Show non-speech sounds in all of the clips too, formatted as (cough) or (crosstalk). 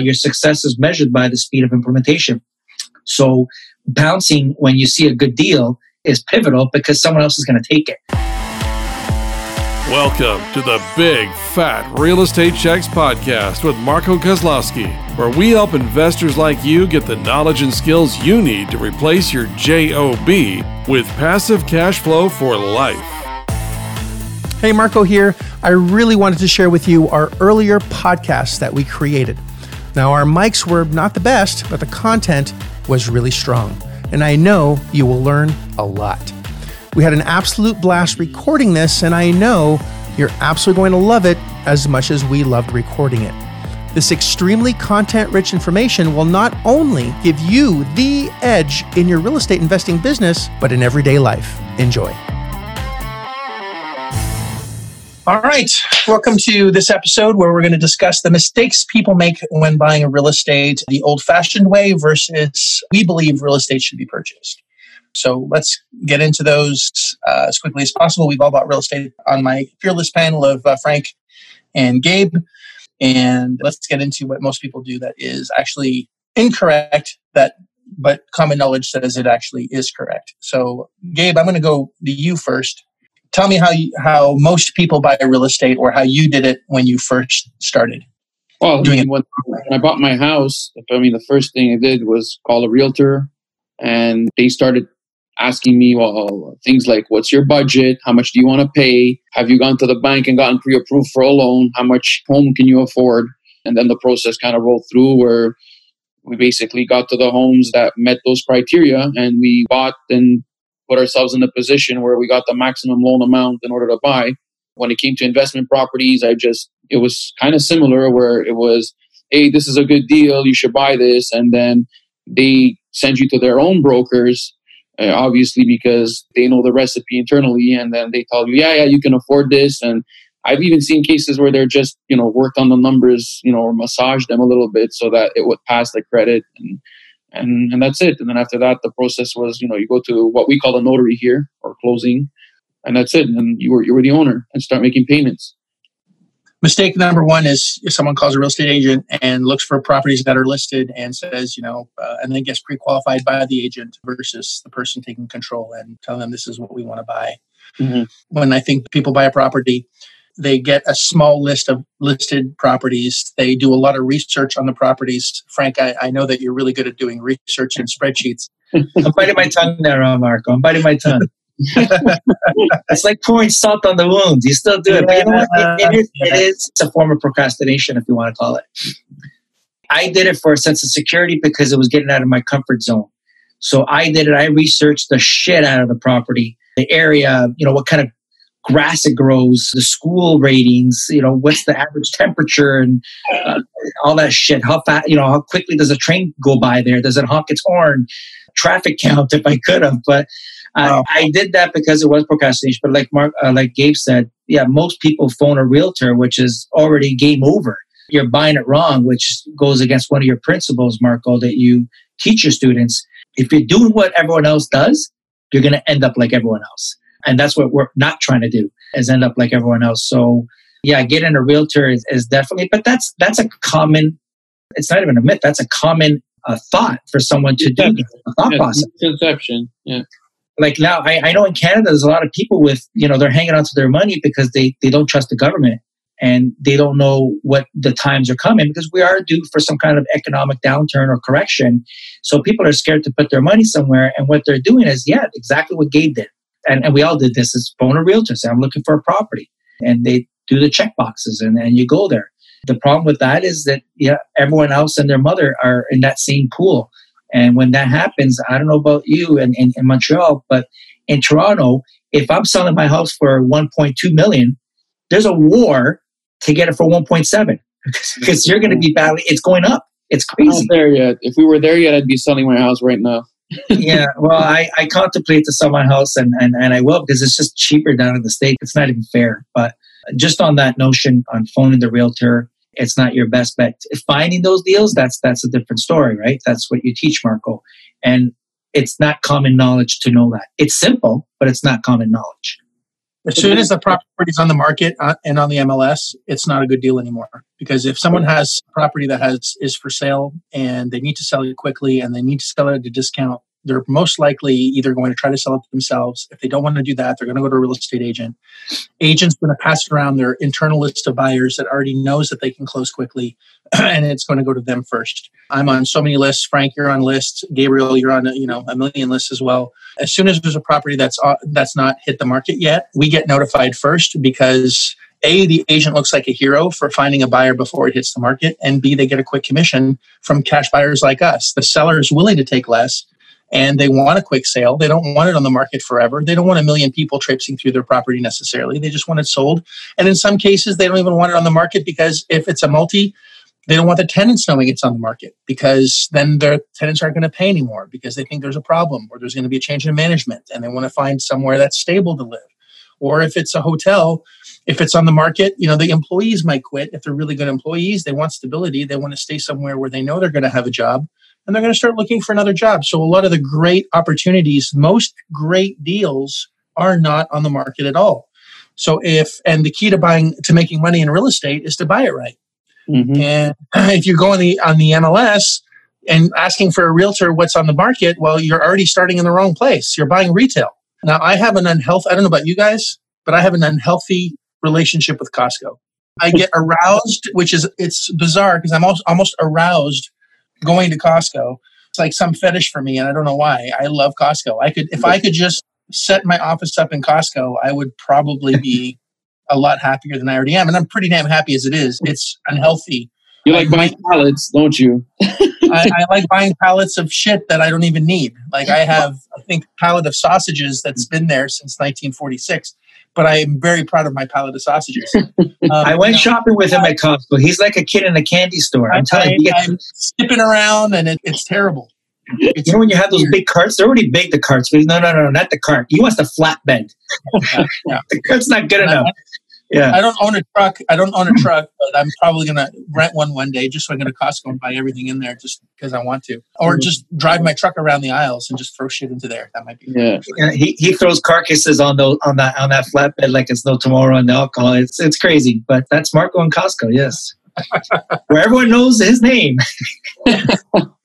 your success is measured by the speed of implementation. So bouncing when you see a good deal is pivotal because someone else is going to take it. Welcome to the Big Fat Real Estate Checks podcast with Marco Kozlowski, where we help investors like you get the knowledge and skills you need to replace your JOB with passive cash flow for life. Hey, Marco here. I really wanted to share with you our earlier podcast that we created. Now, our mics were not the best, but the content was really strong, and I know you will learn a lot. We had an absolute blast recording this, and I know you're absolutely going to love it as much as we loved recording it. This extremely content rich information will not only give you the edge in your real estate investing business, but in everyday life. Enjoy. All right. Welcome to this episode where we're going to discuss the mistakes people make when buying a real estate the old fashioned way versus we believe real estate should be purchased. So let's get into those uh, as quickly as possible. We've all bought real estate on my fearless panel of uh, Frank and Gabe. And let's get into what most people do that is actually incorrect, that but common knowledge says it actually is correct. So, Gabe, I'm going to go to you first. Tell me how you, how most people buy real estate, or how you did it when you first started. Well, doing it. When, when I bought my house, I mean, the first thing I did was call a realtor, and they started asking me, well, things like, what's your budget? How much do you want to pay? Have you gone to the bank and gotten pre approved for a loan? How much home can you afford? And then the process kind of rolled through where we basically got to the homes that met those criteria and we bought and put ourselves in a position where we got the maximum loan amount in order to buy. When it came to investment properties, I just, it was kind of similar where it was, hey, this is a good deal, you should buy this. And then they send you to their own brokers uh, obviously because they know the recipe internally and then they tell you yeah yeah you can afford this and i've even seen cases where they're just you know worked on the numbers you know or massaged them a little bit so that it would pass the credit and and and that's it and then after that the process was you know you go to what we call a notary here or closing and that's it and you were you were the owner and start making payments mistake number one is if someone calls a real estate agent and looks for properties that are listed and says, you know, uh, and then gets pre-qualified by the agent versus the person taking control and telling them this is what we want to buy. Mm-hmm. When I think people buy a property, they get a small list of listed properties. They do a lot of research on the properties. Frank, I, I know that you're really good at doing research and spreadsheets. (laughs) I'm biting my tongue there, uh, Marco. I'm biting my tongue. (laughs) (laughs) it's like pouring salt on the wounds. You still do it, but you know what? It, it, is, it is it's a form of procrastination, if you want to call it. I did it for a sense of security because it was getting out of my comfort zone. So I did it. I researched the shit out of the property, the area, you know, what kind of grass it grows, the school ratings, you know, what's the average temperature and uh, all that shit. How fast, you know, how quickly does a train go by there? Does it honk its horn? Traffic count (laughs) if I could have, but I, I, did that because it was procrastination. But like Mark, uh, like Gabe said, yeah, most people phone a realtor, which is already game over. You're buying it wrong, which goes against one of your principles, Marco, that you teach your students. If you're doing what everyone else does, you're going to end up like everyone else. And that's what we're not trying to do is end up like everyone else. So yeah, getting a realtor is, is definitely, but that's, that's a common, it's not even a myth. That's a common uh, thought for someone to do. A thought yeah, process. Conception. Yeah like now I, I know in Canada there's a lot of people with you know they're hanging on to their money because they they don't trust the government and they don't know what the times are coming because we are due for some kind of economic downturn or correction. So people are scared to put their money somewhere, and what they're doing is yeah, exactly what Gabe did, and and we all did this. Is phone a realtor, say I'm looking for a property, and they do the check boxes, and and you go there. The problem with that is that yeah, everyone else and their mother are in that same pool. And when that happens, I don't know about you in, in, in Montreal, but in Toronto, if I'm selling my house for 1.2 million, there's a war to get it for 1.7 (laughs) because you're going to be battling. It's going up. It's crazy. Not there yet. If we were there yet, I'd be selling my house right now. Yeah, well, I, I contemplate to sell my house and, and, and I will because it's just cheaper down in the state. It's not even fair. But just on that notion on phoning the realtor, it's not your best bet. Finding those deals, that's that's a different story, right? That's what you teach, Marco. And it's not common knowledge to know that. It's simple, but it's not common knowledge. As soon as the property is on the market uh, and on the MLS, it's not a good deal anymore. Because if someone has property that has is for sale and they need to sell it quickly and they need to sell it at a discount, they're most likely either going to try to sell it themselves. If they don't want to do that, they're going to go to a real estate agent. Agent's going to pass around their internal list of buyers that already knows that they can close quickly, (clears throat) and it's going to go to them first. I'm on so many lists. Frank, you're on lists. Gabriel, you're on you know a million lists as well. As soon as there's a property that's uh, that's not hit the market yet, we get notified first because a, the agent looks like a hero for finding a buyer before it hits the market, and B, they get a quick commission from cash buyers like us. The seller is willing to take less and they want a quick sale. They don't want it on the market forever. They don't want a million people traipsing through their property necessarily. They just want it sold. And in some cases, they don't even want it on the market because if it's a multi, they don't want the tenants knowing it's on the market because then their tenants aren't going to pay anymore because they think there's a problem or there's going to be a change in management and they want to find somewhere that's stable to live. Or if it's a hotel, if it's on the market, you know, the employees might quit. If they're really good employees, they want stability. They want to stay somewhere where they know they're going to have a job and they're going to start looking for another job. So a lot of the great opportunities, most great deals are not on the market at all. So if and the key to buying to making money in real estate is to buy it right. Mm-hmm. And (clears throat) if you go on the on the MLS and asking for a realtor what's on the market, well, you're already starting in the wrong place. You're buying retail. Now I have an unhealthy I don't know about you guys, but I have an unhealthy relationship with Costco. I get (laughs) aroused, which is it's bizarre because I'm almost, almost aroused going to Costco. It's like some fetish for me, and I don't know why. I love Costco. I could, if I could just set my office up in Costco, I would probably be a lot happier than I already am, and I'm pretty damn happy as it is. It's unhealthy. You like buying pallets, don't you? (laughs) I, I, like buying (laughs) pallets of shit that I don't even need. Like I have, I think, pallet of sausages that's been there since 1946 but I am very proud of my pallet of sausages. (laughs) Um, I went you know, shopping with him at Costco. He's like a kid in a candy store. I'm, telling you, I'm skipping around and it, it's terrible. It's you know when you have those big carts, they're already big. The carts, but no, no, no, not the cart. He wants the flatbed. Yeah, yeah. (laughs) the cart's not good enough. Yeah. I don't own a truck. I don't own a truck, but I'm probably going to rent one one day just so I can go to Costco and buy everything in there just because I want to. Or mm-hmm. just drive my truck around the aisles and just throw shit into there. That might be. Yeah. yeah he, he throws carcasses on the on that on that flatbed like it's no tomorrow and the alcohol. It's it's crazy, but that's Marco and Costco. Yes. (laughs) Where everyone knows his name. (laughs)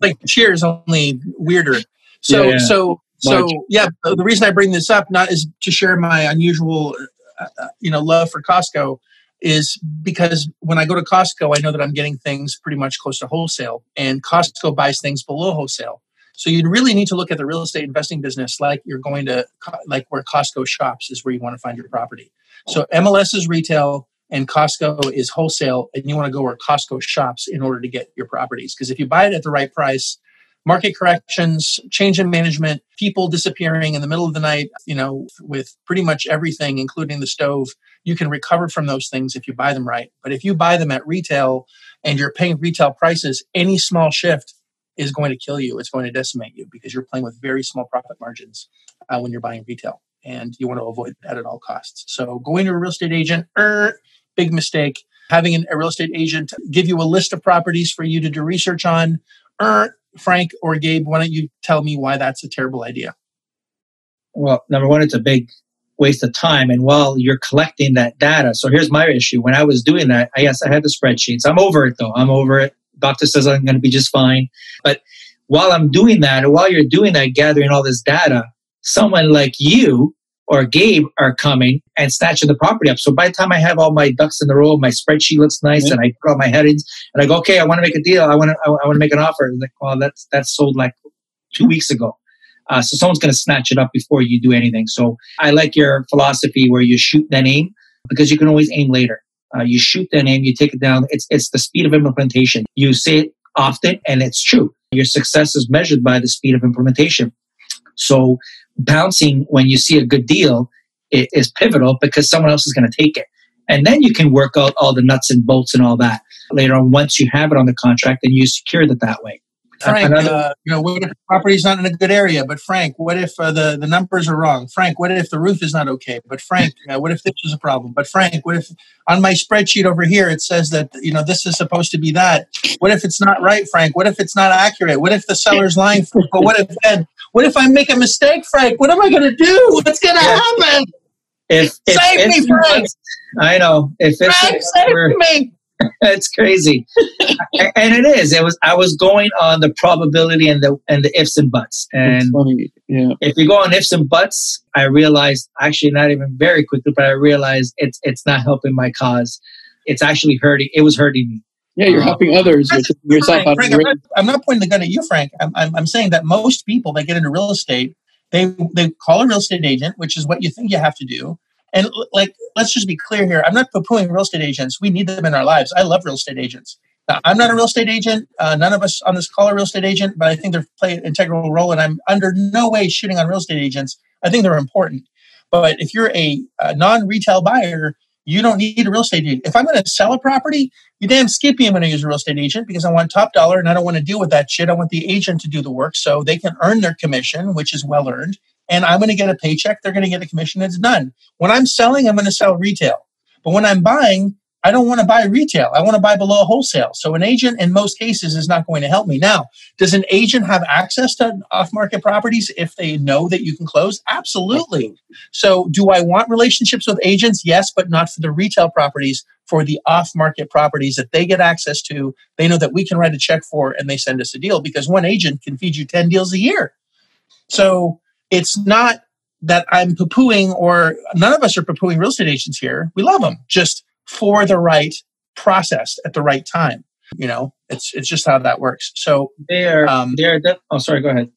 like Cheers, only weirder. So yeah, yeah. so so yeah. The reason I bring this up not is to share my unusual Uh, uh, you know love for Costco is because when I go to Costco, I know that I'm getting things pretty much close to wholesale, and Costco buys things below wholesale. So you really need to look at the real estate investing business like you're going to like where Costco shops is where you want to find your property. So MLS is retail and Costco is wholesale, and you want to go where Costco shops in order to get your properties. Because if you buy it at the right price, market corrections, change in management, people disappearing in the middle of the night, you know, with pretty much everything, including the stove. You can recover from those things if you buy them right. But if you buy them at retail and you're paying retail prices, any small shift is going to kill you. It's going to decimate you because you're playing with very small profit margins uh, when you're buying retail. And you want to avoid that at all costs. So going to a real estate agent, er, big mistake. Having an, a real estate agent give you a list of properties for you to do research on, er, Frank or Gabe, why don't you tell me why that's a terrible idea? Well, number one, it's a big waste of time. And while you're collecting that data, so here's my issue. When I was doing that, I guess I had the spreadsheets. I'm over it though. I'm over it. Doctor says I'm going to be just fine. But while I'm doing that, and while you're doing that, gathering all this data, someone like you or Gabe are coming and snatching the property up. So by the time I have all my ducks in the row, my spreadsheet looks nice, mm-hmm. and I put all my headings, and I go, okay, I want to make a deal. I want to, I, want to make an offer. And like, well, that's that's sold like two weeks ago. Uh, so someone's going to snatch it up before you do anything. So I like your philosophy where you shoot then aim because you can always aim later. Uh, you shoot then aim, you take it down. It's it's the speed of implementation. You say it often, and it's true. Your success is measured by the speed of implementation. So bouncing when you see a good deal is pivotal because someone else is going to take it. And then you can work out all the nuts and bolts and all that later on once you have it on the contract and you secure it that way. Frank, Another, uh, you know, what if the property's not in a good area? But Frank, what if uh, the the numbers are wrong? Frank, what if the roof is not okay? But Frank, uh, what if this is a problem? But Frank, what if on my spreadsheet over here it says that you know this is supposed to be that? What if it's not right, Frank? What if it's not accurate? What if the seller's lying? But what if then? What if I make a mistake, Frank? What am I going to do? What's going to happen? If, if Save me, it's- Frank! I know. If it's Frank, save me! (laughs) it's crazy, and it is. It was. I was going on the probability and the and the ifs and buts, and funny. Yeah. if you go on ifs and buts, I realized actually not even very quickly, but I realized it's it's not helping my cause. It's actually hurting. It was hurting me. Yeah, you're helping others. You're yourself Frank, Frank, I'm, not, I'm not pointing the gun at you, Frank. I'm, I'm, I'm saying that most people that get into real estate, they they call a real estate agent, which is what you think you have to do. And like, let's just be clear here. I'm not poo-pooing real estate agents. We need them in our lives. I love real estate agents. Now, I'm not a real estate agent. Uh, none of us on this call are real estate agent, but I think they play an integral role. And I'm under no way shooting on real estate agents. I think they're important. But if you're a, a non-retail buyer, you don't need a real estate agent. If I'm going to sell a property, you damn skippy, I'm going to use a real estate agent because I want top dollar and I don't want to deal with that shit. I want the agent to do the work so they can earn their commission, which is well earned. And I'm going to get a paycheck. They're going to get a commission. It's done. When I'm selling, I'm going to sell retail. But when I'm buying, I don't want to buy retail. I want to buy below wholesale. So an agent in most cases is not going to help me. Now, does an agent have access to off market properties if they know that you can close? Absolutely. So, do I want relationships with agents? Yes, but not for the retail properties, for the off market properties that they get access to. They know that we can write a check for and they send us a deal because one agent can feed you 10 deals a year. So, it's not that I'm poo pooing or none of us are poo pooing real estate agents here. We love them just for the right process at the right time. You know, it's it's just how that works. So, They're um, they're. De- oh, sorry. Go ahead.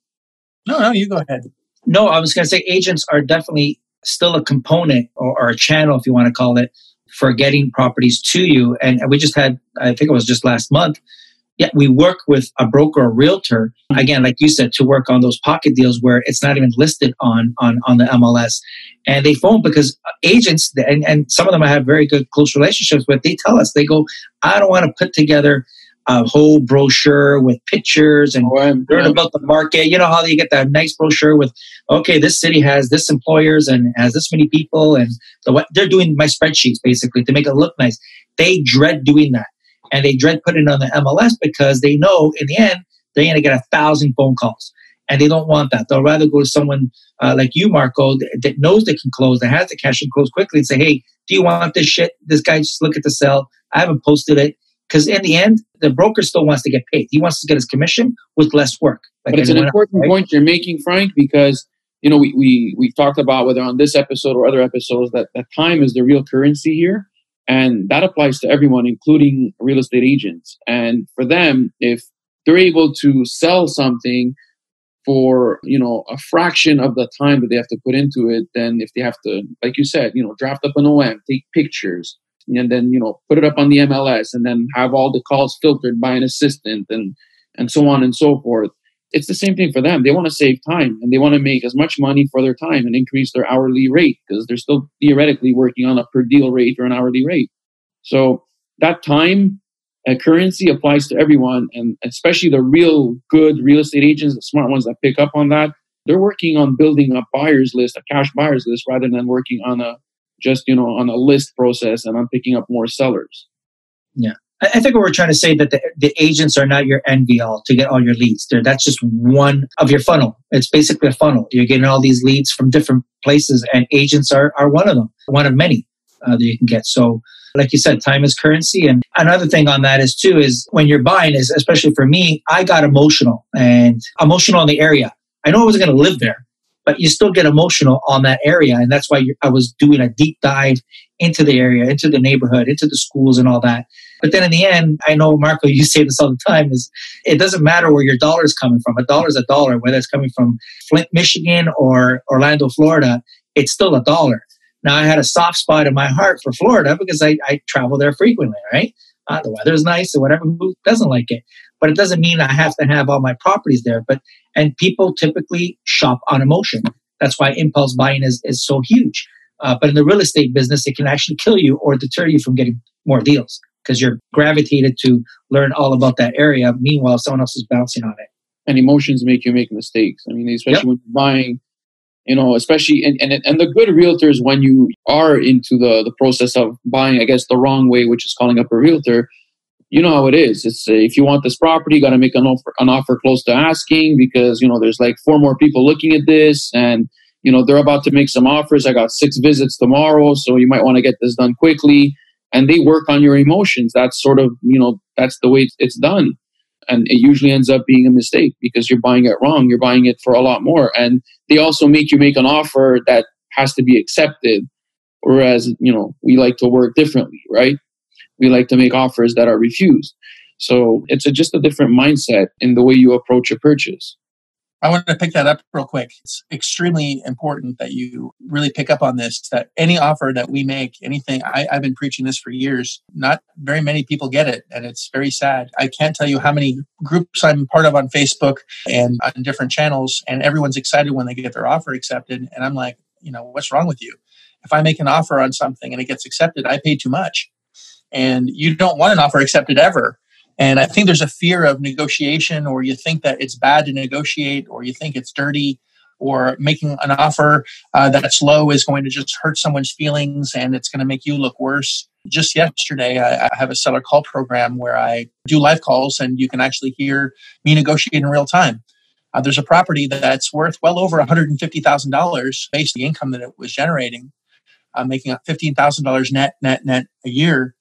no, no, you go ahead. No, I was going to say agents are definitely still a component or, or a channel, if you want to call it, for getting properties to you. And we just had, I think it was just last month. Yeah, we work with a broker or realtor again, like you said, to work on those pocket deals where it's not even listed on on on the MLS. And they phone because uh, agents and, and some of them I have very good close relationships with. They tell us they go, I don't want to put together a whole brochure with pictures and Oh, learn about the market. You know how you get that nice brochure with, okay, this city has this employers and has this many people, and the what they're doing my spreadsheets basically to make it look nice. They dread doing that, and they dread putting it on the MLS because they know in the end they're going to get a thousand phone calls, and they don't want that. They'll rather go to someone uh, like you, Marco, that, that knows they can close, that has the cash and close quickly, and say, hey, do you want this shit? This guy just look at the sell. I haven't posted it. Because in the end, the broker still wants to get paid. He wants to get his commission with less work. Like but it's an anyone else, important right? point you're making, Frank, because you know we, we we've talked about whether on this episode or other episodes that, that time is the real currency here. And that applies to everyone, including real estate agents. And for them, if they're able to sell something for you know a fraction of the time that they have to put into it, then if they have to, like you said, you know, draft up an OM, take pictures, and then you know put it up on the MLS, and then have all the calls filtered by an assistant, and and so on and so forth it's the same thing for them. They want to save time and they want to make as much money for their time and increase their hourly rate because they're still theoretically working on a per deal rate or an hourly rate. So that time uh, currency applies to everyone, and especially the real good real estate agents, the smart ones that pick up on that. They're working on building a buyers list, a cash buyers list, rather than working on a just you know on a list process and on picking up more sellers. I I think we're trying to say that the, the agents are not your end be all to get all your leads. They're, that's just one of your funnel. It's basically a funnel. You're getting all these leads from different places, and agents are, are one of them, one of many uh, that you can get. So, like you said, time is currency. And another thing on that is too is when you're buying is especially for me, I got emotional and emotional on the area. I know I wasn't going to live there, but you still get emotional on that area, and that's why I was doing a deep dive into the area, into the neighborhood, into the schools, and all that. But then in the end, I know Marco, you say this all the time: is it doesn't matter where your dollar is coming from. A dollar is a dollar, whether it's coming from Flint, Michigan, or Orlando, Florida. It's still a dollar. Now, I had a soft spot in my heart for Florida because I, I travel there frequently, right? Uh, the weather's nice or whatever. Who doesn't like it? But it doesn't mean I have to have all my properties there. But and people typically shop on emotion. That's why impulse buying is, is so huge. Uh, but in the real estate business, it can actually kill you or deter you from getting more deals because you're gravitated to learn all about that area. Meanwhile, someone else is bouncing on it. and emotions make you make mistakes. I mean, especially Yep. when you're buying, you know, especially and, and and the good realtors when you are into the the process of buying, I guess the wrong way, which is calling up a realtor. You know how it is. It's uh, if you want this property, you got to make an offer an offer close to asking because you know there's like four more people looking at this, and you know, they're about to make some offers. I got six visits tomorrow, so you might want to get this done quickly. And they work on your emotions. That's sort of, you know, that's the way it's done. And it usually ends up being a mistake because you're buying it wrong. You're buying it for a lot more. And they also make you make an offer that has to be accepted. Whereas, you know, we like to work differently, right? We like to make offers that are refused. So it's a, just a different mindset in the way you approach a purchase. I want to pick that up real quick. It's extremely important that you really pick up on this that any offer that we make, anything, I, have been preaching this for years. Not very many people get it, and it's very sad. I can't tell you how many groups I'm part of on Facebook and on different channels, and everyone's excited when they get their offer accepted. And I'm like, you know, what's wrong with you? If I make an offer on something and it gets accepted, I pay too much. And you don't want an offer accepted ever. And I think there's a fear of negotiation, or you think that it's bad to negotiate, or you think it's dirty, or making an offer uh, that's low is going to just hurt someone's feelings and it's going to make you look worse. Just yesterday, I, I have a seller call program where I do live calls and you can actually hear me negotiate in real time. Uh, there's a property that's worth well over $150,000 based on the income that it was generating, uh, making $15,000 net, net, net a year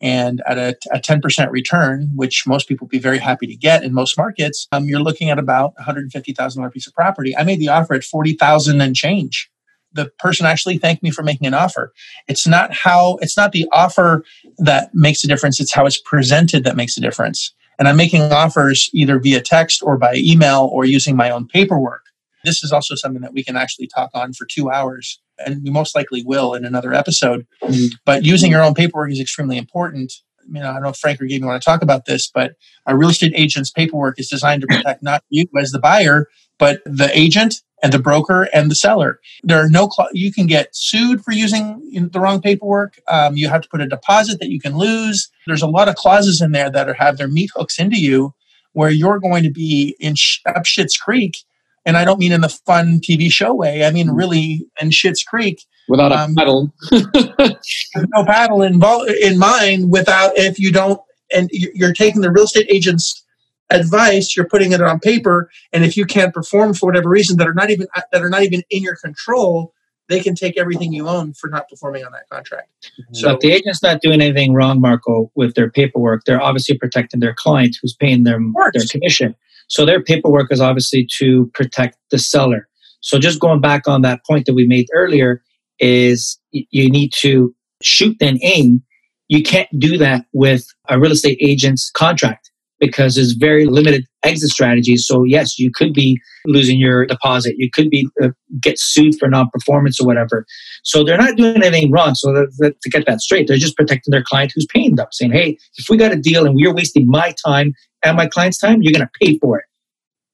and at a, a 10% return, which most people would be very happy to get in most markets, um, you're looking at about $150,000 piece of property. I made the offer at 40,000 and change. The person actually thanked me for making an offer. It's not how, it's not the offer that makes a difference. It's how it's presented that makes a difference. And I'm making offers either via text or by email or using my own paperwork. This is also something that we can actually talk on for two hours and we most likely will in another episode. Mm-hmm. But using your own paperwork is extremely important. I mean, I don't know if Frank or Gabe want to talk about this, but a real estate agent's paperwork is designed to protect not you as the buyer, but the agent and the broker and the seller. There are no, cl- you can get sued for using the wrong paperwork. Um, you have to put a deposit that you can lose. There's a lot of clauses in there that are, have their meat hooks into you where you're going to be in sh- up Shit's Creek and I don't mean in the fun TV show way. I mean really in Shit's Creek without a um, paddle, no paddle in in mind. Without if you don't, and you're taking the real estate agent's advice, you're putting it on paper, and if you can't perform for whatever reason that are not even that are not even in your control, they can take everything you own for not performing on that contract. Mm-hmm. So if the agent's not doing anything wrong, Marco, with their paperwork, they're obviously protecting their client who's paying them their commission. So their paperwork is obviously to protect the seller. So just going back on that point that we made earlier is you need to shoot then aim. You can't do that with a real estate agent's contract because there's very limited exit strategies. So yes, you could be losing your deposit. You could be uh, get sued for non-performance or whatever. So they're not doing anything wrong. So that, that, to get that straight, they're just protecting their client who's paying them, saying, "Hey, if we got a deal and we're wasting my time and my client's time, you're going to pay for it."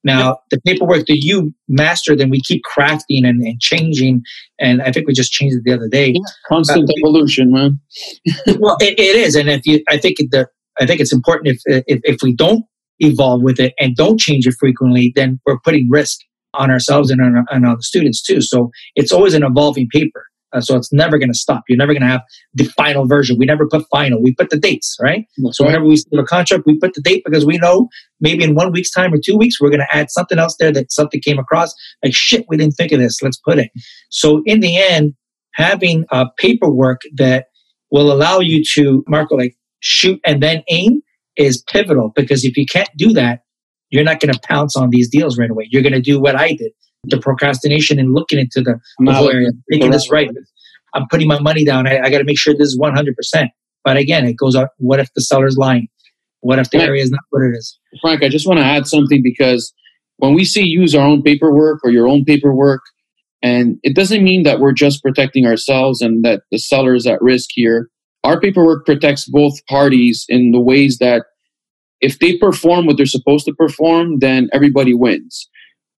Now, the paperwork that you master, then we keep crafting and, and, changing. And I think we just changed it the other day. Yeah, constant uh, evolution, man. (laughs) well, it, it is, and if you, I think the, I think it's important if, if if we don't evolve with it and don't change it frequently, then we're putting risk on ourselves and on, on the students too. So it's always an evolving paper. Uh, so it's never going to stop. You're never going to have the final version. We never put final. We put the dates, right? That's so right. whenever we see a contract, we put the date because we know maybe in one week's time or two weeks, we're going to add something else there that something came across. Like, shit, we didn't think of this. Let's put it. So in the end, having a paperwork that will allow you to, Marco, like shoot and then aim is pivotal because if you can't do that, you're not going to pounce on these deals right away. You're going to do what I did the procrastination and looking into the, the whole area, making this right. I'm putting my money down. I, I got to make sure this is 100%. But again, it goes up. What if the seller's lying? What if the area is not what it is? Frank, I just want to add something because when we say use our own paperwork or your own paperwork, and it doesn't mean that we're just protecting ourselves and that the seller is at risk here. Our paperwork protects both parties in the ways that if they perform what they're supposed to perform, then everybody wins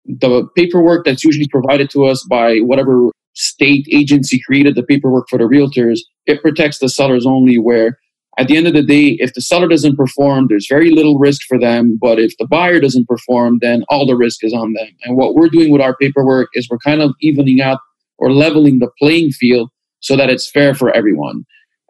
the paperwork that's usually provided to us by whatever state agency created the paperwork for the realtors, it protects the sellers only where at the end of the day, if the seller doesn't perform, there's very little risk for them. But if the buyer doesn't perform, then all the risk is on them. And what we're doing with our paperwork is we're kind of evening out or leveling the playing field so that it's fair for everyone.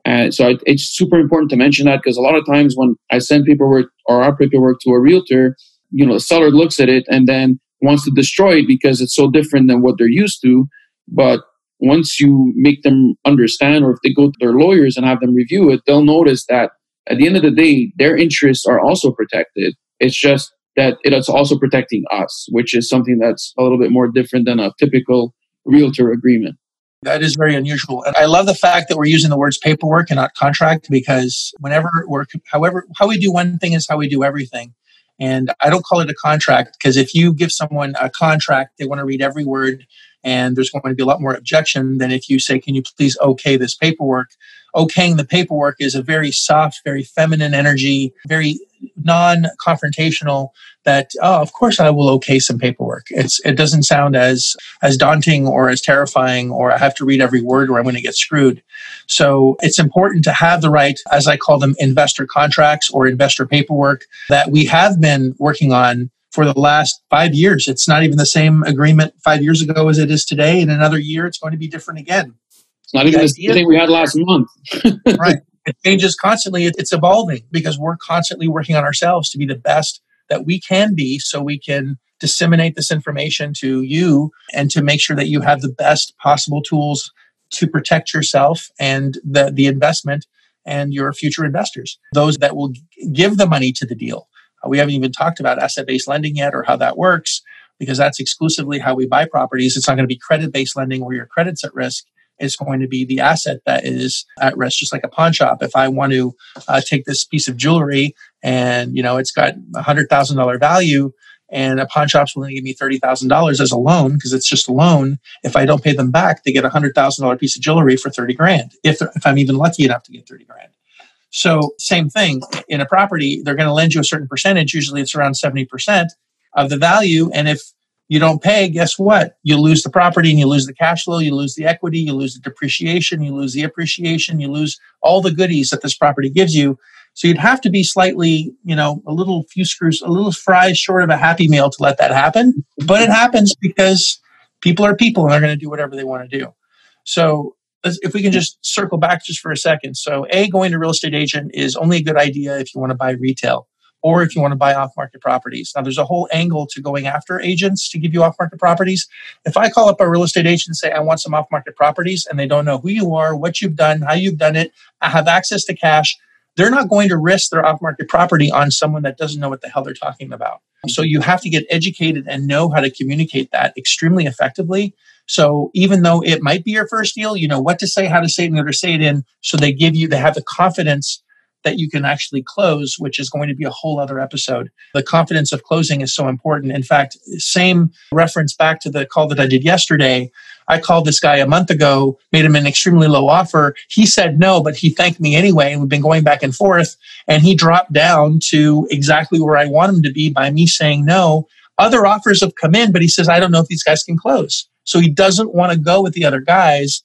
And so it's super important to mention that because a lot of times when I send paperwork or our paperwork to a realtor, you know, the seller looks at it and then wants to destroy it because it's so different than what they're used to. But once you make them understand, or if they go to their lawyers and have them review it, they'll notice that at the end of the day, their interests are also protected. It's just that it's also protecting us, which is something that's a little bit more different than a typical realtor agreement. That is very unusual. And I love the fact that we're using the words paperwork and not contract because whenever we're, however, how we do one thing is how we do everything. And I don't call it a contract because if you give someone a contract, they want to read every word and there's going to be a lot more objection than if you say, Can you please okay this paperwork? Okaying the paperwork is a very soft, very feminine energy, very non confrontational that oh of course i will okay some paperwork. It's it doesn't sound as as daunting or as terrifying or i have to read every word or i'm going to get screwed. So it's important to have the right as i call them investor contracts or investor paperwork that we have been working on for the last five years. It's not even the same agreement five years ago as it is today. In another year it's going to be different again. It's not even the, the thing we had last month. (laughs) Right it changes constantly it's evolving because we're constantly working on ourselves to be the best that we can be so we can disseminate this information to you and to make sure that you have the best possible tools to protect yourself and the, the investment and your future investors, those that will give the money to the deal. Uh, we haven't even talked about asset based lending yet or how that works because that's exclusively how we buy properties. It's not going to be credit based lending where your credit's at risk is going to be the asset that is at risk, just like a pawn shop. If I want to uh, take this piece of jewelry and you know it's got a hundred thousand dollar value, and a pawn shop's willing to give me thirty thousand dollars as a loan because it's just a loan. If I don't pay them back, they get a hundred thousand dollar piece of jewelry for thirty grand. If if I'm even lucky enough to get thirty grand. So same thing in a property, they're going to lend you a certain percentage. Usually, it's around seventy percent of the value, and if you don't pay, guess what? You lose the property and you lose the cash flow, you lose the equity, you lose the depreciation, you lose the appreciation, you lose all the goodies that this property gives you. So you'd have to be slightly, you know, a little few screws, a little fries short of a happy meal to let that happen. But it happens because people are people and they're going to do whatever they want to do. So if we can just circle back just for a second. So A, going to real estate agent is only a good idea if you want to buy retail or if you want to buy off market properties. Now, there's a whole angle to going after agents to give you off market properties. If I call up a real estate agent and say, I want some off market properties, and they don't know who you are, what you've done, how you've done it, I have access to cash, they're not going to risk their off market property on someone that doesn't know what the hell they're talking about. So you have to get educated and know how to communicate that extremely effectively. So even though it might be your first deal, you know what to say, how to say it, and how to say it in. So they give you, they have the confidence that you can actually close, which is going to be a whole other episode. The confidence of closing is so important. In fact, same reference back to the call that I did yesterday. I called this guy a month ago, made him an extremely low offer. He said no, but he thanked me anyway. And we've been going back and forth. And he dropped down to exactly where I want him to be by me saying no. Other offers have come in, but he says, I don't know if these guys can close. So he doesn't want to go with the other guys.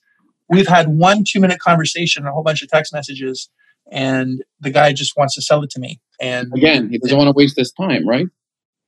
We've had one two minute conversation, and a whole bunch of text messages and the guy just wants to sell it to me. And again, he doesn't want to waste his time, right?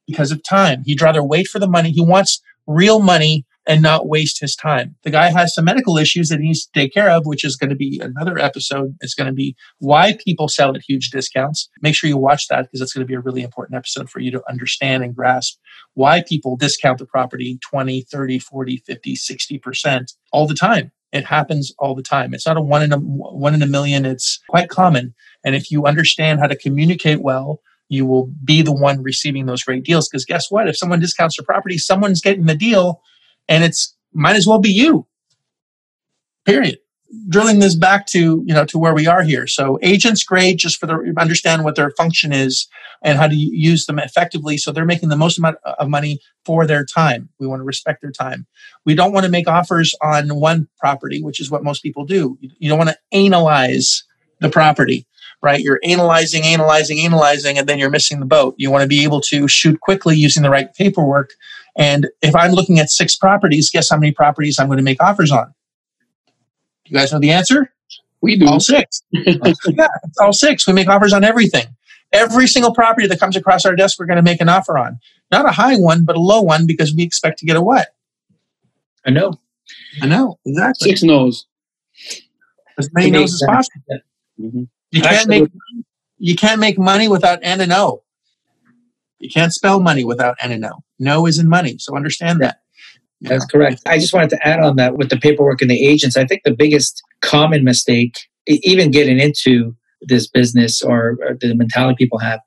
Because of time. He'd rather wait for the money. He wants real money and not waste his time. The guy has some medical issues that he needs to take care of, which is going to be another episode. It's going to be why people sell at huge discounts. Make sure you watch that because it's going to be a really important episode for you to understand and grasp why people discount the property 20, 30, 40, 50, 60% all the time. It happens all the time. It's not a one in a one in a million. It's quite common. And if you understand how to communicate well, you will be the one receiving those great deals. Because guess what? If someone discounts your property, someone's getting the deal, and it's might as well be you. Period drilling this back to you know to where we are here. So agents great just for the understand what their function is and how to use them effectively. So they're making the most amount of money for their time. We want to respect their time. We don't want to make offers on one property which is what most people do. You don't want to analyze the property right? You're analyzing analyzing analyzing and then you're missing the boat. You want to be able to shoot quickly using the right paperwork. And if i'm looking at six properties guess how many properties i'm going to make offers on you guys know the answer? We do. All six. (laughs) yeah, all six. We make offers on everything. Every single property that comes across our desk, we're going to make an offer on. Not a high one, but a low one because we expect to get a what? I know. I know. Exactly. Six no's. As many no's as possible. Mm-hmm. You can't Actually, make you can't make money without N and O. You can't spell money without N and O. No is in money. So understand that That's correct. I just wanted to add on that with the paperwork and the agents. I think the biggest common mistake, even getting into this business or, or the mentality people have,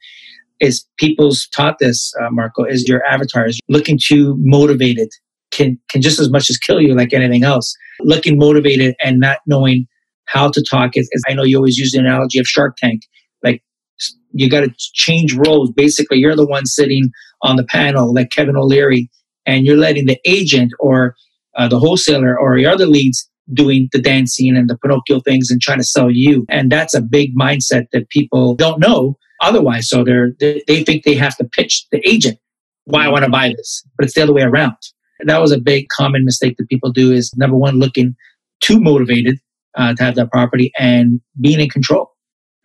is people's taught this, uh, Marco, is your avatar is looking too motivated can can just as much as kill you like anything else. Looking motivated and not knowing how to talk is I know you always use the analogy of Shark Tank. Like you got to change roles. Basically, you're the one sitting on the panel, like Kevin O'Leary, and you're letting the agent or uh, the wholesaler or your other leads doing the dancing and the Pinocchio things and trying to sell you. And that's a big mindset that people don't know otherwise. So they're, they, they think they have to pitch the agent why I want to buy this, but it's the other way around. And that was a big common mistake that people do is number one, looking too motivated uh, to have that property and being in control,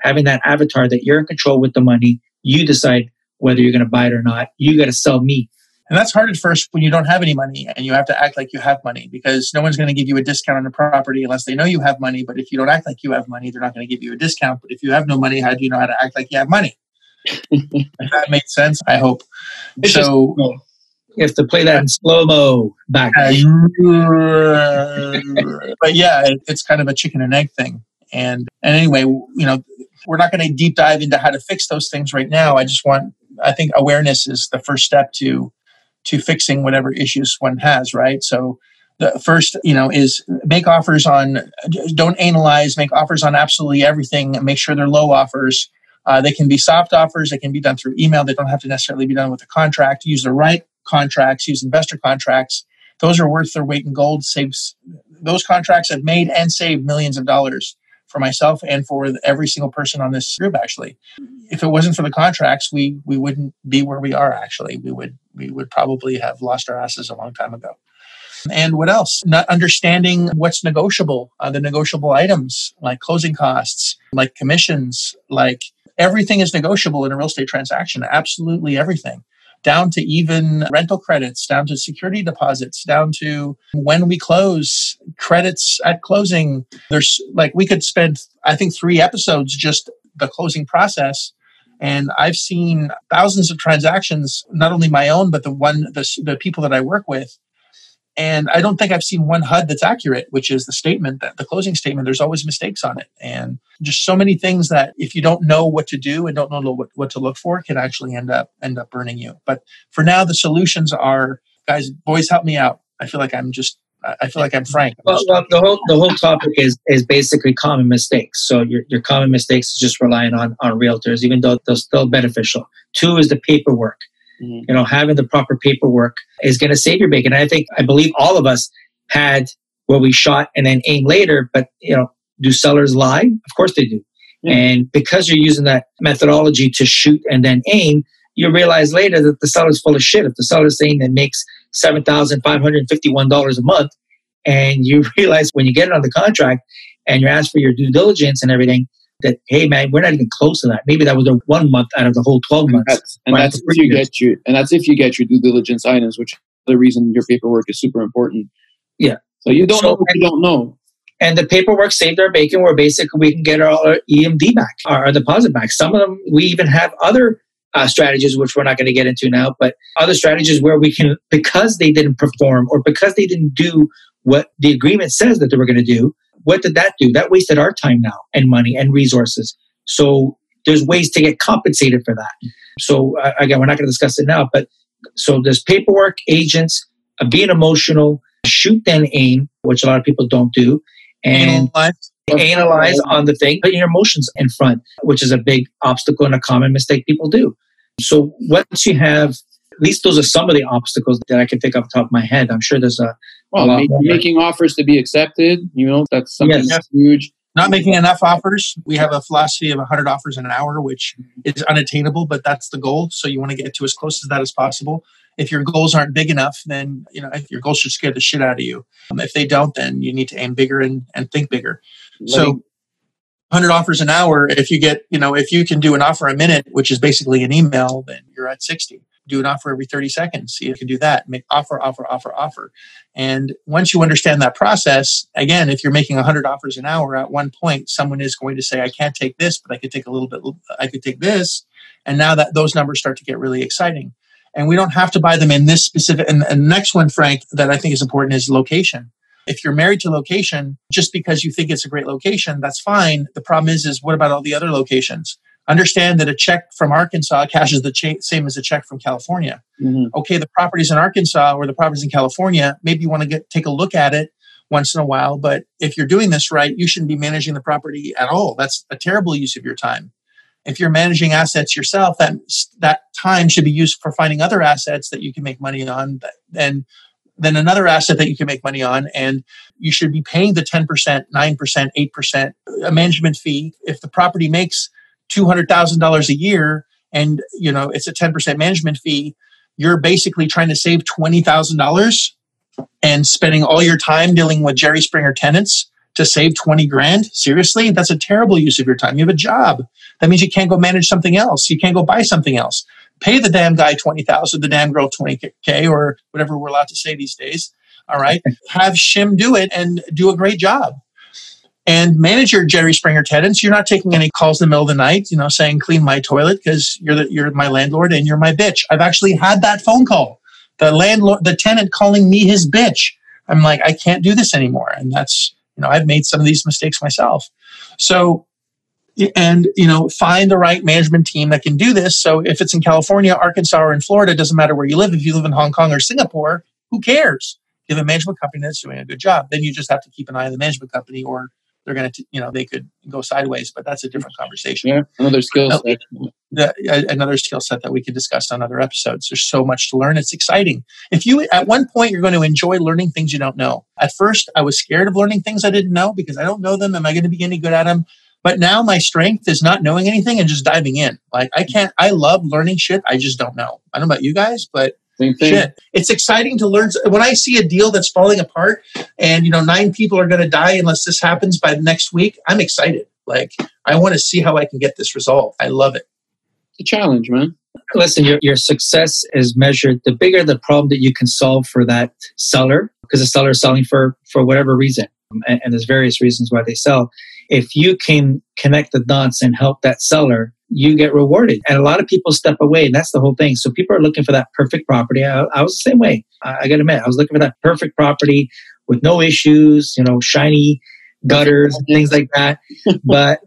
having that avatar that you're in control with the money. You decide whether you're going to buy it or not. You got to sell me. And that's hard at first when you don't have any money and you have to act like you have money because no one's going to give you a discount on a property unless they know you have money. But if you don't act like you have money, they're not going to give you a discount. But if you have no money, how do you know how to act like you have money? (laughs) if that makes sense, I hope. It's so just, you have to play that in slow mo back. (laughs) but yeah, it's kind of a chicken and egg thing. And and anyway, you know, we're not going to deep dive into how to fix those things right now. I just want I think awareness is the first step to to fixing whatever issues one has, right? So the first, you know, is make offers on don't analyze, make offers on absolutely everything make sure they're low offers. Uh, they can be soft offers. They can be done through email. They don't have to necessarily be done with a contract. Use the right contracts, use investor contracts. Those are worth their weight in gold. Saves those contracts have made and saved millions of dollars for myself and for every single person on this group. Actually, if it wasn't for the contracts, we we wouldn't be where we are. Actually, we would we would probably have lost our asses a long time ago. And what else? Not understanding what's negotiable, uh, the negotiable items like closing costs, like commissions, like everything is negotiable in a real estate transaction. Absolutely everything down to even rental credits, down to security deposits, down to when we close, credits at closing. There's like we could spend, I think, three episodes just the closing process. And I've seen thousands of transactions, not only my own, but the one the, the people that I work with and I don't think I've seen one HUD that's accurate, which is the statement that the closing statement, there's always mistakes on it. And just so many things that if you don't know what to do and don't know what, what to look for can actually end up end up burning you. But for now, the solutions are guys, boys help me out. I feel like I'm just I feel like I'm frank. I'm well, well the whole the whole topic is is basically common mistakes. So your your common mistakes is just relying on on realtors, even though they're still beneficial. Two is the paperwork. Mm-hmm. You know, having the proper paperwork is going to save your bacon. And I think, I believe all of us had where we shot and then aim later, but, you know, do sellers lie? Of course they do. Yeah. And because you're using that methodology to shoot and then aim, you realize later that the seller's full of shit. If the seller's saying that makes $7,551 a month, and you (laughs) realize when you get it on the contract and you're asked for your due diligence and everything, that hey man we're not even close to that. Maybe that was a one month out of the whole 12 months. and that's, and that's if you get you and that's if you get your due diligence items which the reason your paperwork is super important. Yeah. So you don't so, know what you don't know. and the paperwork saved our bacon where basically we can get our emd back our, our deposit back. Some of them we even have other uh, strategies which we're not going to get into now but other strategies where we can because they didn't perform or because they didn't do what the agreement says that they were going to do what did that do? That wasted our time now and money and resources. So there's ways to get compensated for that. So uh, again, we're not going to discuss it now, but so there's paperwork, agents, uh, being emotional, shoot then aim, which a lot of people don't do, and analyze, analyze on the thing, put your emotions in front, which is a big obstacle and a common mistake people do. So once you have at least those are some of the obstacles that I can think off the top of my head. I'm sure there's a, well, a making offers to be accepted. You know, that's something yes. huge. Not making enough offers. We have a philosophy of 100 offers an hour, which is unattainable, but that's the goal. So you want to get to as close as that as possible. If your goals aren't big enough, then you know your goals should scare the shit out of you. Um, if they don't, then you need to aim bigger and, and think bigger. so 100 offers an hour if you get you know if you can do an offer a minute which is basically an email then you're at 60 do an offer every 30 seconds. See if you can do that. Make offer, offer, offer, offer. And once you understand that process, again, if you're making 100 offers an hour, at one point, someone is going to say, I can't take this, but I could take a little bit, I could take this. And now that those numbers start to get really exciting. And we don't have to buy them in this specific. And, the next one, Frank, that I think is important is location. If you're married to location, just because you think it's a great location, that's fine. The problem is, is what about all the other locations? Understand that a check from Arkansas cashes the cha- same as a check from California. Mm-hmm. Okay, the properties in Arkansas or the properties in California, maybe you want to get take a look at it once in a while. But if you're doing this right, you shouldn't be managing the property at all. That's a terrible use of your time. If you're managing assets yourself, that that time should be used for finding other assets that you can make money on. And then another asset that you can make money on, and you should be paying the 10%, 9%, 8% a management fee. If the property makes $200,000 a year and you know it's a 10% management fee, you're basically trying to save $20,000 and spending all your time dealing with Jerry Springer tenants to save 20 grand? Seriously? That's a terrible use of your time. You have a job. That means you can't go manage something else. You can't go buy something else. Pay the damn guy 20,000, the damn girl 20K or whatever we're allowed to say these days. All right. (laughs) Have Shim do it and do a great job. And manager Jerry Springer tenants. You're not taking any calls in the middle of the night, you know, saying clean my toilet because you're the, you're my landlord and you're my bitch. I've actually had that phone call. The landlord, the tenant calling me his bitch. I'm like, I can't do this anymore. And that's, you know, I've made some of these mistakes myself. So and you know find the right management team that can do this so if it's in california arkansas or in florida doesn't matter where you live if you live in hong kong or singapore who cares you have a management company that's doing a good job then you just have to keep an eye on the management company or they're going to you know they could go sideways but that's a different conversation. Yeah another skill set. another skill set that we could discuss on other episodes. There's so much to learn. It's exciting. If you at one point you're going to enjoy learning things you don't know. At first i was scared of learning things i didn't know because i don't know them. Am i going to be any good at them but now my strength is not knowing anything and just diving in. Like I can't, I love learning shit. I just don't know. I don't know about you guys, but shit, it's exciting to learn. When I see a deal that's falling apart and, you know, nine people are going to die unless this happens by next week, I'm excited. Like I want to see how I can get this resolved. I love it. It's a challenge, man. Listen, your, your success is measured. The bigger the problem that you can solve for that seller, because the seller is selling for, for whatever reason. Um, and, and there's various reasons why they sell if you can connect the dots and help that seller, you get rewarded. And a lot of people step away, and that's the whole thing. So people are looking for that perfect property. I, I was the same way. I, I got to admit, I was looking for that perfect property with no issues, you know, shiny gutters and (laughs) things like that. but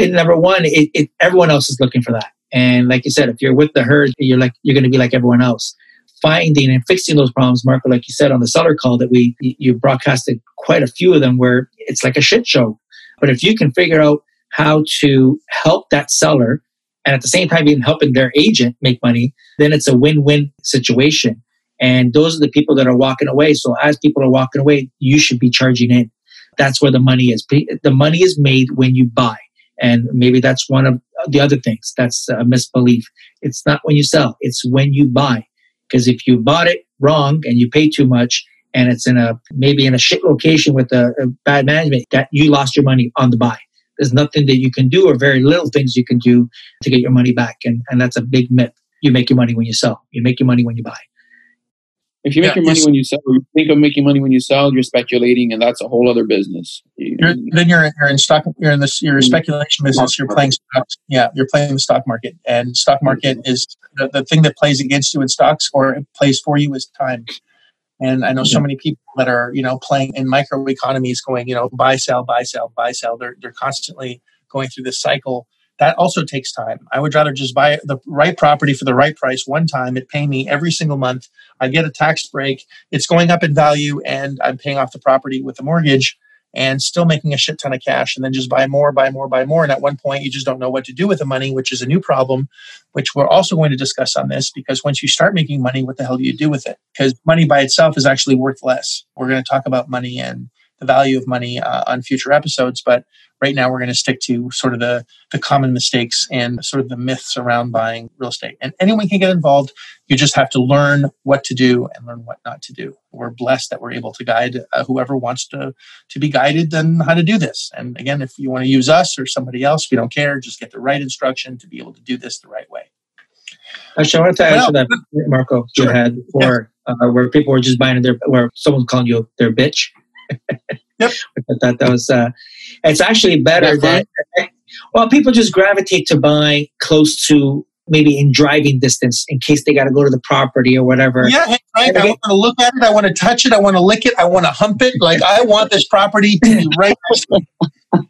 uh, number one, it, it, everyone else is looking for that. And like you said, if you're with the herd, you're like you're going to be like everyone else. Finding and fixing those problems, Marco, like you said on the seller call that we you broadcasted quite a few of them where it's like a shit show but if you can figure out how to help that seller and at the same time even helping their agent make money, then it's a win-win situation. And those are the people that are walking away. So as people are walking away, you should be charging in. That's where the money is. The money is made when you buy. And maybe that's one of the other things. That's a misbelief. It's not when you sell, it's when you buy. Because if you bought it wrong and you pay too much, and it's in a maybe in a shit location with a, a bad management, that you lost your money on the buy. There's nothing that you can do or very little things you can do to get your money back. And, and that's a big myth. You make your money when you sell. You make your money when you buy. If you make yeah, your money when you sell, you think of making money when you sell, you're speculating, and that's a whole other business. You're, then you're you're in stock. You're in this. You're a speculation mm-hmm. business. You're playing stocks. Yeah, you're playing the stock market, and stock market mm-hmm. is the, the thing that plays against you in stocks or plays for you is time. And I know so many people that are, you know, playing in microeconomies going, you know, buy, sell, buy, sell, buy, sell. They're, they're constantly going through this cycle. That also takes time. I would rather just buy the right property for the right price one time. It pay me every single month. I get a tax break. It's going up in value and I'm paying off the property with the mortgage and still making a shit ton of cash and then just buy more, buy more, buy more. And at one point, you just don't know what to do with the money, which is a new problem, which we're also going to discuss on this because once you start making money, what the hell do you do with it? Because money by itself is actually worth less. We're going to talk about money and the value of money uh, on future episodes, but right now we're going to stick to sort of the, the common mistakes and sort of the myths around buying real estate. And anyone can get involved. You just have to learn what to do and learn what not to do. We're blessed that we're able to guide uh, whoever wants to, to be guided on how to do this. And again, if you want to use us or somebody else, we don't care. Just get the right instruction to be able to do this the right way. Actually, I wanted to answer well, that, Marco, sure. you had before, yeah. uh, where people were just buying their, where someone's calling you their bitch. (laughs) Yep. I thought that was, uh, it's actually better that, well, people just gravitate to buy close to maybe in driving distance in case they got to go to the property or whatever. Yeah, right. I want to look at it. I want to touch it. I want to lick it. I want to hump it. Like I want this property to be right. (laughs)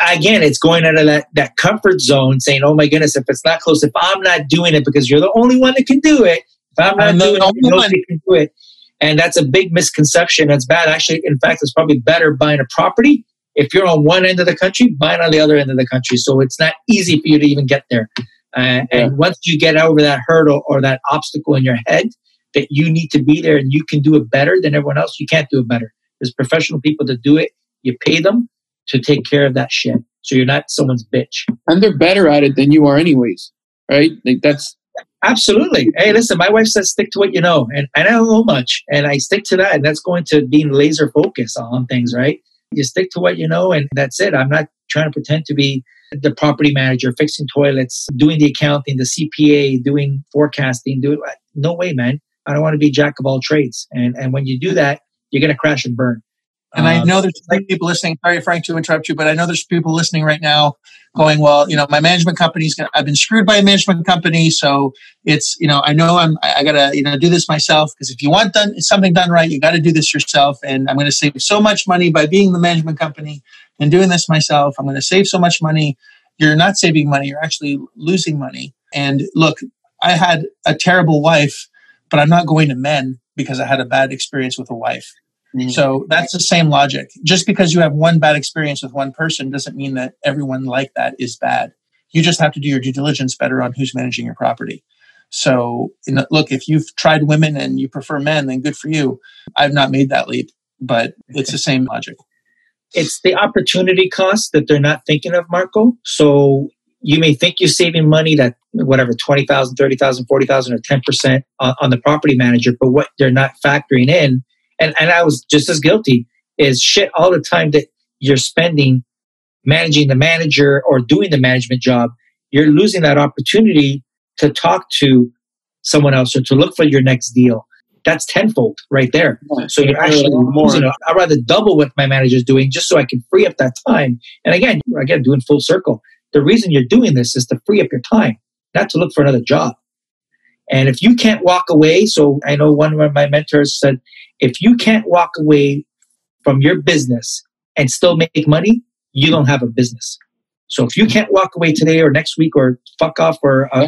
Again, it's going out of that, that comfort zone saying, oh my goodness, if it's not close, if I'm not doing it because you're the only one that can do it, if I'm not I'm doing it, nobody can do it. And that's a big misconception. That's bad. Actually, in fact, it's probably better buying a property if you're on one end of the country, buying on the other end of the country. So it's not easy for you to even get there. Uh, yeah. And once you get over that hurdle or that obstacle in your head that you need to be there and you can do it better than everyone else, you can't do it better. There's professional people that do it. You pay them to take care of that shit. So you're not someone's bitch. And they're better at it than you are, anyways. Right? Like that's absolutely. Hey, listen, my wife says stick to what you know, and, and I don't know much, and I stick to that, and that's going to being laser focused on things, right? You stick to what you know, and that's it. I'm not trying to pretend to be the property manager, fixing toilets, doing the accounting, the CPA, doing forecasting, doing no way, man. I don't want to be jack of all trades. And and when you do that, you're gonna crash and burn. And I um, know there's people listening. Sorry, Frank, to interrupt you, but I know there's people listening right now going, "Well, you know, my management company's gonna, I've been screwed by a management company, so it's you know, I know I'm I gotta you know do this myself because if you want done something done right, you got to do this yourself, and I'm going to save so much money by being the management company and doing this myself. I'm going to save so much money. You're not saving money; you're actually losing money. And look, I had a terrible wife, but I'm not going to men because I had a bad experience with a wife. Mm-hmm. So that's the same logic. Just because you have one bad experience with one person doesn't mean that everyone like that is bad. You just have to do your due diligence better on who's managing your property. So, look, if you've tried women and you prefer men, then good for you. I've not made that leap, but it's the same logic. It's the opportunity cost that they're not thinking of, Marco. So you may think you're saving money that whatever 20,000, 30,000, 40,000 or 10% on, on the property manager, but what they're not factoring in and, and I was just as guilty, is shit all the time that you're spending managing the manager or doing the management job. You're losing that opportunity to talk to someone else or to look for your next deal. That's tenfold right there. So you're actually losing. I'd rather double what my manager is doing just so I can free up that time. And again, again, doing full circle. The reason you're doing this is to free up your time, not to look for another job. And if you can't walk away, so I know one of my mentors said, if you can't walk away from your business and still make money, you don't have a business. So if you can't walk away today or next week or fuck off for uh,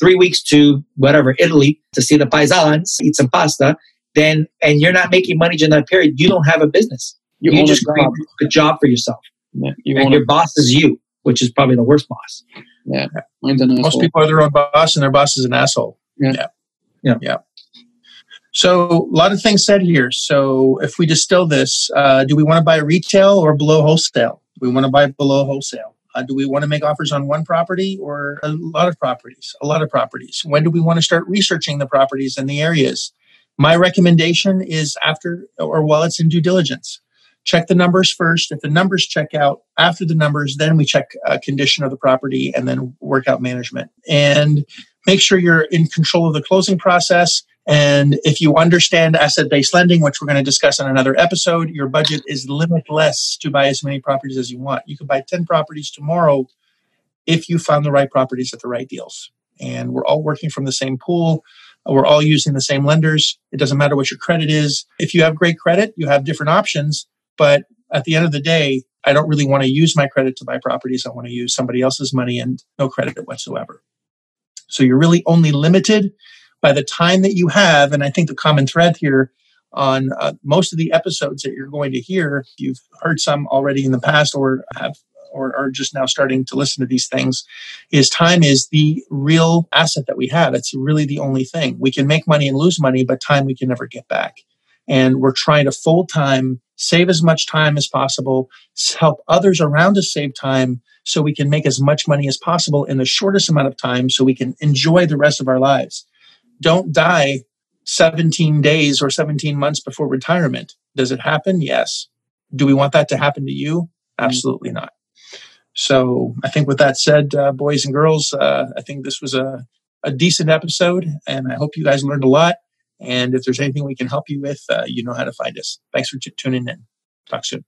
three weeks to whatever Italy to see the paisans, eat some pasta, then and you're not making money during that period, you don't have a business. You, you just create a job for yourself. Yeah, you and your boss is you, which is probably the worst boss. Yeah, most people are their own boss, and their boss is an asshole. Yeah. yeah. Yeah. Yeah. So a lot of things said here. So if we distill this, uh, do we want to buy retail or below wholesale? Do we want to buy below wholesale? Uh, do we want to make offers on one property or a lot of properties? A lot of properties. When do we want to start researching the properties and the areas? My recommendation is after or while it's in due diligence. Check the numbers first. If the numbers check out, after the numbers, then we check uh, condition of the property and then work out management. And make sure you're in control of the closing process. And if you understand asset based lending, which we're going to discuss on another episode, your budget is limitless to buy as many properties as you want. You can buy 10 properties tomorrow if you found the right properties at the right deals. And we're all working from the same pool. We're all using the same lenders. It doesn't matter what your credit is. If you have great credit, you have different options. But at the end of the day, I don't really want to use my credit to buy properties. I want to use somebody else's money and no credit whatsoever. So you're really only limited by the time that you have. And I think the common thread here on uh, most of the episodes that you're going to hear, you've heard some already in the past or have or are just now starting to listen to these things is time is the real asset that we have. It's really the only thing. We can make money and lose money, but time we can never get back. And we're trying to full time save as much time as possible, help others around us save time so we can make as much money as possible in the shortest amount of time so we can enjoy the rest of our lives. Don't die 17 days or 17 months before retirement. Does it happen? Yes. Do we want that to happen to you? Mm-hmm. Absolutely not. So I think with that said, uh, boys and girls, uh, I think this was a, a decent episode and I hope you guys learned a lot. And if there's anything we can help you with, uh, you know how to find us. Thanks for t- tuning in. Talk soon.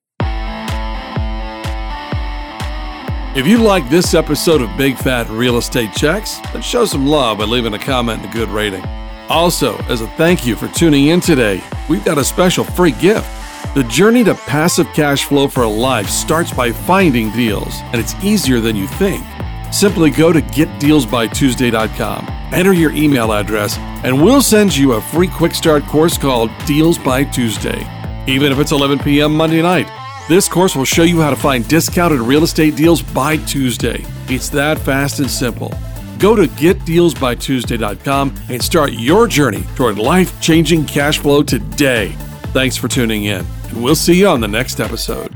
If you like this episode of Big Fat Real Estate Checks, then show some love by leaving a comment and a good rating. Also, as a thank you for tuning in today, we've got a special free gift. The journey to passive cash flow for a life starts by finding deals, and it's easier than you think. Simply go to getdealsbytuesday.com, enter your email address, and we'll send you a free quick start course called Deals by Tuesday. Even if it's 11 p.m. Monday night, this course will show you how to find discounted real estate deals by Tuesday. It's that fast and simple. Go to getdealsbytuesday.com and start your journey toward life changing cash flow today. Thanks for tuning in, and we'll see you on the next episode.